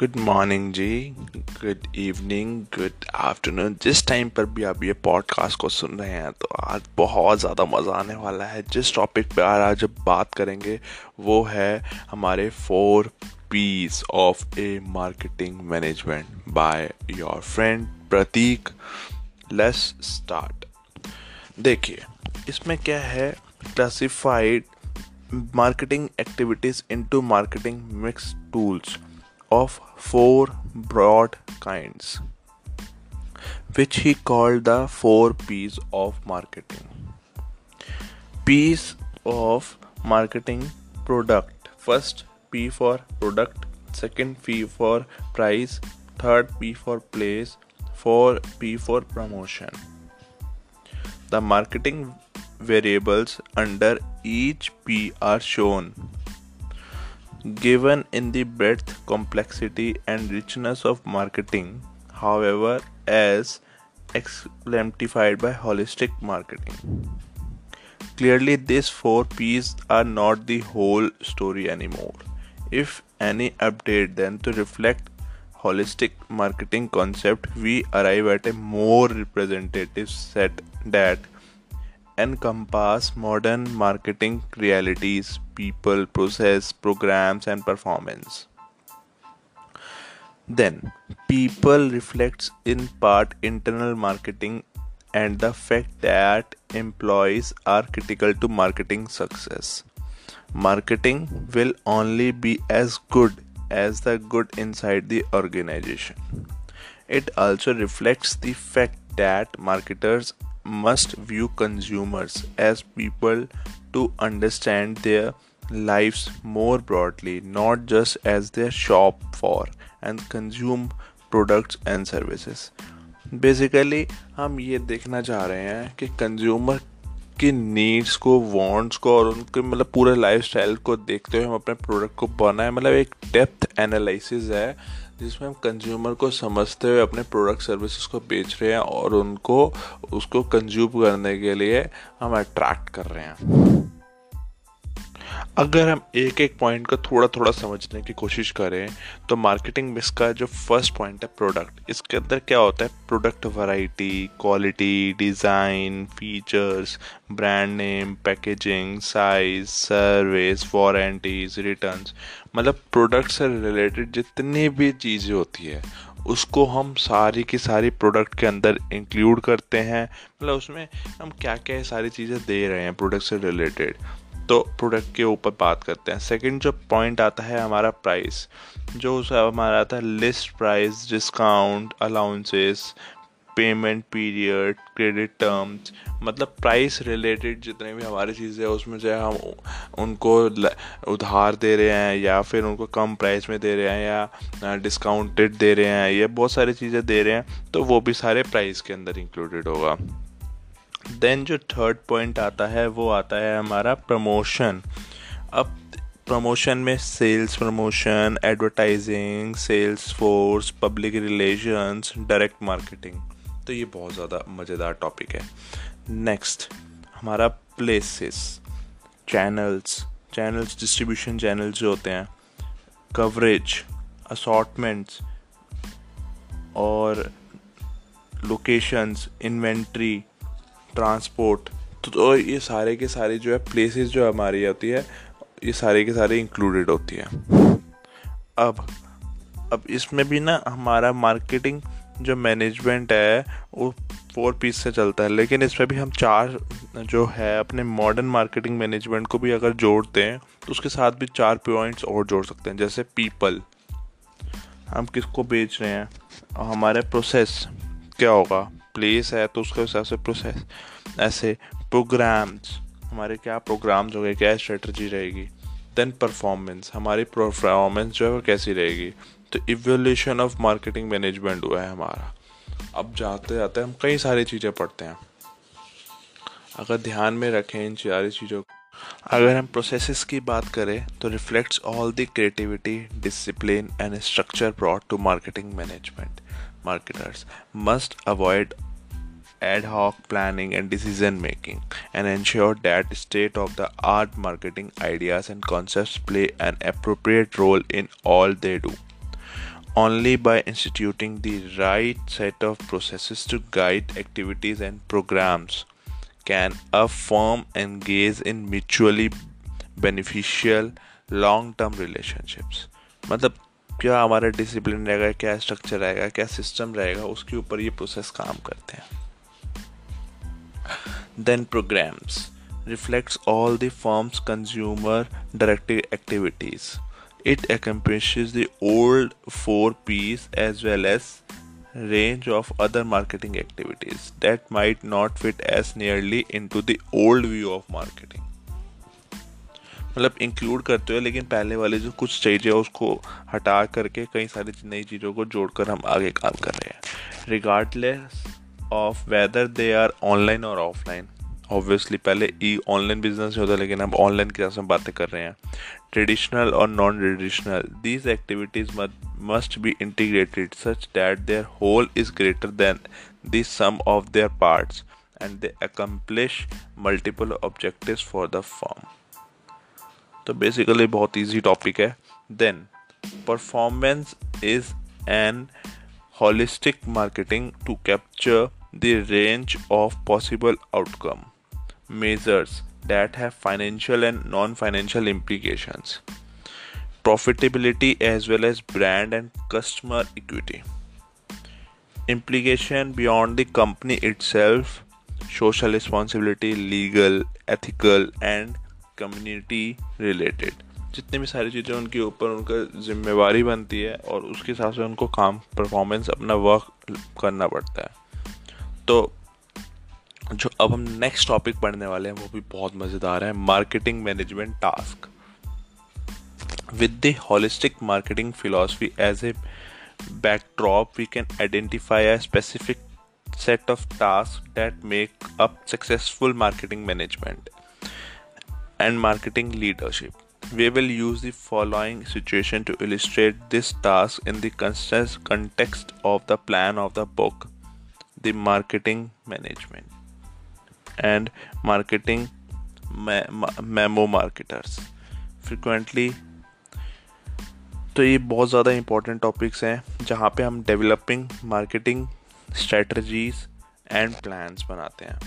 Good morning ji good evening good afternoon जिस time पर भी आप ये पॉडकास्ट को सुन रहे हैं तो आज बहुत ज़्यादा मज़ा आने वाला है। जिस टॉपिक पे आज बात करेंगे, वो है हमारे four piece of a marketing management by your friend Prateek let's start देखिए, इसमें क्या है? Classified marketing activities into marketing mix tools. Of four broad kinds, which he called the four P's of marketing. P's of marketing product. First P for product, second P for price, third P for place, four P for promotion. The marketing variables under each P are shown. Given in the breadth, complexity, and richness of marketing, however, as exemplified by holistic marketing. Clearly, these four P's are not the whole story anymore. If any update then to reflect holistic marketing concept, we arrive at a more representative set that encompass modern marketing realities, people, process, programs, and performance. Then, people reflects in part internal marketing and the fact that employees are critical to marketing success. Marketing will only be as good as the good inside the organization. It also reflects the fact that marketers must view consumers as people to understand their lives more broadly, not just as their shop for and consume products and services. Basically हम ये देखना चाह रहे हैं कि consumer की needs को wants को और उनके मतलब पूरे लाइफस्टाइल को देखते हुए हम अपने प्रोडक्ट को बनाए मतलब एक डेप्थ एनालिसिस है जिसमें हम कंज्यूमर को समझते हुए अपने प्रोडक्ट सर्विसेज़ को बेच रहे हैं और उनको, उसको कंज्यूम करने के लिए हम अट्रैक्ट कर रहे हैं। अगर हम एक एक पॉइंट को थोड़ा थोड़ा समझने की कोशिश करें तो मार्केटिंग मिस का जो फ़र्स्ट पॉइंट है प्रोडक्ट इसके अंदर क्या होता है? Product variety quality design features brand name packaging size service warranties returns मतलब प्रोडक्ट से रिलेटेड जितनी भी चीज़ें होती है, उसको हम सारी की सारी प्रोडक्ट के अंदर इंक्लूड करते हैं। मतलब उसमें हम क्या क्या सारी चीज़ें दे रहे हैं प्रोडक्ट से रिलेटेड तो प्रोडक्ट के ऊपर बात करते हैं। सेकंड जो पॉइंट आता है हमारा प्राइस जो हमारा आता है list price discount allowances payment period credit terms मतलब प्राइस रिलेटेड जितने भी हमारी चीज़ें हैं, उसमें जो हम उनको उधार दे रहे हैं या फिर उनको कम प्राइस में दे रहे हैं या डिस्काउंटेड दे रहे हैं, ये बहुत सारी चीज़ें दे रहे हैं तो वो भी सारे प्राइस के अंदर इंक्लूडेड होगा। देन जो थर्ड पॉइंट आता है, वो आता है हमारा प्रमोशन अब प्रमोशन में sales promotion advertising sales force public relations direct marketing तो ये बहुत ज़्यादा मज़ेदार टॉपिक है. नेक्स्ट हमारा places channels channels distribution channels जो होते हैं कवरेज असॉटमेंट्स और लोकेशंस इन्वेंट्री ट्रांसपोर्ट तो, तो ये सारे के सारे जो है प्लेसेस जो हमारी होती है ये सारे के सारे इंक्लूडेड होती है। अब अब इसमें भी ना हमारा मार्केटिंग जो मैनेजमेंट है वो फोर पीस से चलता है लेकिन इसमें भी हम चार जो है अपने मॉडर्न मार्केटिंग मैनेजमेंट को भी अगर जोड़ते हैं तो उसके साथ भी चार पॉइंट्स और जोड़ सकते हैं जैसे पीपल हम किसको बेच रहे हैं? और हमारे प्रोसेस क्या होगा? प्लेस है तो उसके हिसाब से प्रोसेस ऐसे प्रोग्राम्स हमारे क्या प्रोग्राम्स हो गए क्या स्ट्रेटजी रहेगी? देन परफॉर्मेंस हमारी परफॉर्मेंस जो है वो कैसी रहेगी? तो इवोल्यूशन ऑफ़ मार्केटिंग मैनेजमेंट हुआ है हमारा। अब जाते जाते हम कई सारी चीज़ें पढ़ते हैं। अगर ध्यान में रखें इन सारी चीज़ों को। अगर हम प्रोसेसेस की बात करें तो reflects all the creativity discipline and structure broad to marketing management marketers must avoid ad hoc planning and decision making and ensure that state of the art marketing ideas and concepts play an appropriate role in all they do only by instituting the right set of processes to guide activities and programs can a firm engage in mutually beneficial long term relationships मतलब क्या हमारा discipline रहेगा क्या structure रहेगा क्या system रहेगा उसके ऊपर ये प्रोसेस काम करते हैं then programmes reflects all the firm's consumer directed activities it accomplishes the old 4 P's as well as range of other marketing activities that might not fit as nearly into the old view of marketing मतलब include करते हुए लेकिन पहले वाले जो कुछ चीज़ें उसको हटा करके कई सारी नई चीज़ों को जोड़कर हम आगे काम कर रहे हैं regardless of whether they are online और ऑफलाइन ऑब्वियसली पहले ई ऑनलाइन बिज़नेस होता है लेकिन अब ऑनलाइन की तरह बातें कर रहे हैं। ट्रेडिशनल और non traditional these activities must be integrated such that their whole is greater than the sum of their parts and they accomplish multiple objectives for the form तो बेसिकली बहुत ईजी टॉपिक है। Then performance is an holistic marketing to capture the range of possible outcome measures that have financial and non financial implications, profitability as well as brand and customer equity, implication beyond the company itself, social responsibility, legal, ethical, and community related. जितनी भी सारी चीज़ें उनके ऊपर उनका जिम्मेवारी बनती है और उसके हिसाब से उनको काम परफॉर्मेंस अपना वर्क करना पड़ता है तो जो अब हम नेक्स्ट टॉपिक पढ़ने वाले हैं, वो भी बहुत मज़ेदार है marketing management task with the holistic marketing philosophy as a backdrop we can identify a specific set of task that make up successful marketing management and marketing leadership we will use the following situation to illustrate this task in this context of the plan of the book The Marketing Management. and marketing me- memo marketers frequently तो ये बहुत ज़्यादा important topics हैं, जहाँ पे हम developing marketing strategies and plans बनाते हैं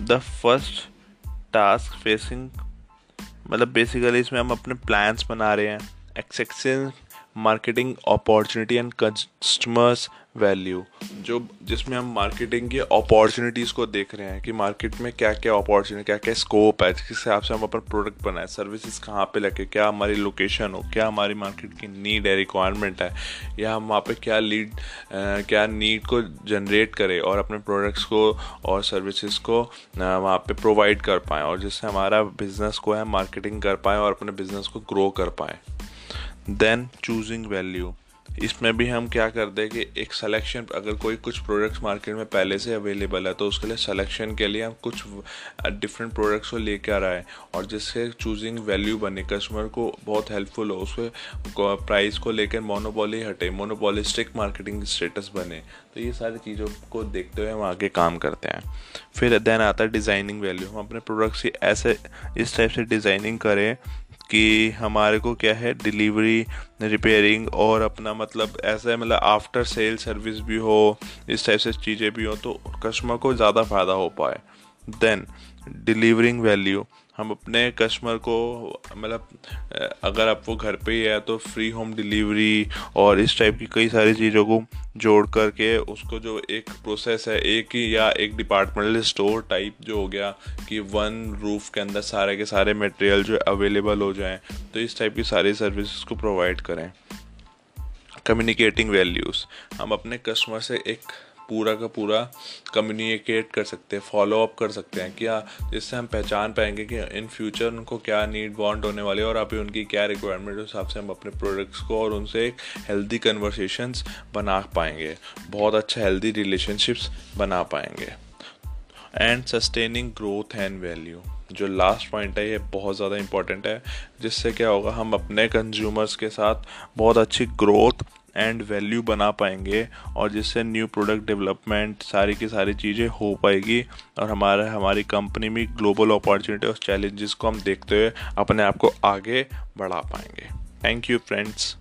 द फ़र्स्ट टास्क फेसिंग मतलब बेसिकली इसमें हम अपने प्लान्स बना रहे हैं एक्सेक्सिंग marketing opportunity and customers value जो जिसमें हम मार्केटिंग की अपॉर्चुनिटीज़ को देख रहे हैं कि मार्केट में क्या क्या अपॉर्चुनिटी क्या क्या स्कोप है, जिस हिसाब से हम अपना प्रोडक्ट बनाए सर्विसेज़ कहाँ पे लगे क्या हमारी लोकेशन हो, क्या हमारी मार्केट की नीड है रिक्वायरमेंट है, या हम वहाँ पे क्या लीड क्या नीड को जनरेट करें और अपने प्रोडक्ट्स को और सर्विसेज़ को वहाँ पे प्रोवाइड कर पाएँ और जिससे हमारा बिज़नेस को है मार्केटिंग कर पाएँ और अपने बिज़नेस को ग्रो कर पाएँ। देन चूजिंग वैल्यू इसमें भी हम क्या करते हैं कि एक सिलेक्शन अगर कोई कुछ प्रोडक्ट्स मार्केट में पहले से अवेलेबल है तो उसके लिए सिलेक्शन के लिए हम कुछ डिफरेंट प्रोडक्ट्स को लेकर आ रहा है। और जिससे चूजिंग वैल्यू बने कस्टमर को बहुत हेल्पफुल हो उसके प्राइस को लेकर मोनोपॉली हटे मोनोपॉलिस्टिक मार्केटिंग स्टेटस बने। तो ये सारी चीज़ों को देखते हुए हम आगे काम करते हैं। फिर देन आता है डिज़ाइनिंग वैल्यू हम अपने प्रोडक्ट्स की ऐसे, इस टाइप से डिज़ाइनिंग करें कि हमारे को क्या है डिलीवरी रिपेयरिंग और अपना मतलब ऐसा मतलब आफ्टर सेल सर्विस भी हो, इस टाइप से चीज़ें भी हो तो कस्टमर को ज़्यादा फ़ायदा हो पाए। देन डिलीवरिंग वैल्यू हम अपने कस्टमर को मतलब अगर आप वो घर पे ही है तो फ्री होम डिलीवरी और इस टाइप की कई सारी चीज़ों को जोड़ करके उसको जो एक प्रोसेस है, एक ही या एक डिपार्टमेंटल स्टोर टाइप जो हो गया कि वन रूफ के अंदर सारे के सारे मटेरियल जो अवेलेबल हो जाएँ तो इस टाइप की सारी सर्विसेज़ को प्रोवाइड करें। कम्युनिकेटिंग वैल्यूज़ हम अपने कस्टमर से एक पूरा का पूरा कम्युनिकेट कर सकते हैं फॉलो अप कर सकते हैं क्या जिससे हम पहचान पाएँगे कि इन फ्यूचर उनको क्या नीड वांट होने वाले और अभी उनकी क्या रिक्वायरमेंट उस हिसाब से हम अपने प्रोडक्ट्स को और उनसे एक हेल्दी कन्वर्सेशंस बना पाएँगे। बहुत अच्छा हेल्दी रिलेशनशिप्स बना पाएँगे। And sustaining growth and value जो लास्ट पॉइंट है, ये बहुत ज़्यादा इंपॉर्टेंट है, जिससे क्या होगा, हम अपने कंज्यूमर्स के साथ बहुत अच्छी ग्रोथ एंड वैल्यू बना पाएँगे और जिससे न्यू प्रोडक्ट डेवलपमेंट सारी की सारी चीज़ें हो पाएगी और हमारा, हमारी कंपनी में ग्लोबल अपॉर्चुनिटी और चैलेंजेस को हम देखते हुए अपने आप को आगे बढ़ा पाएँगे। Thank you friends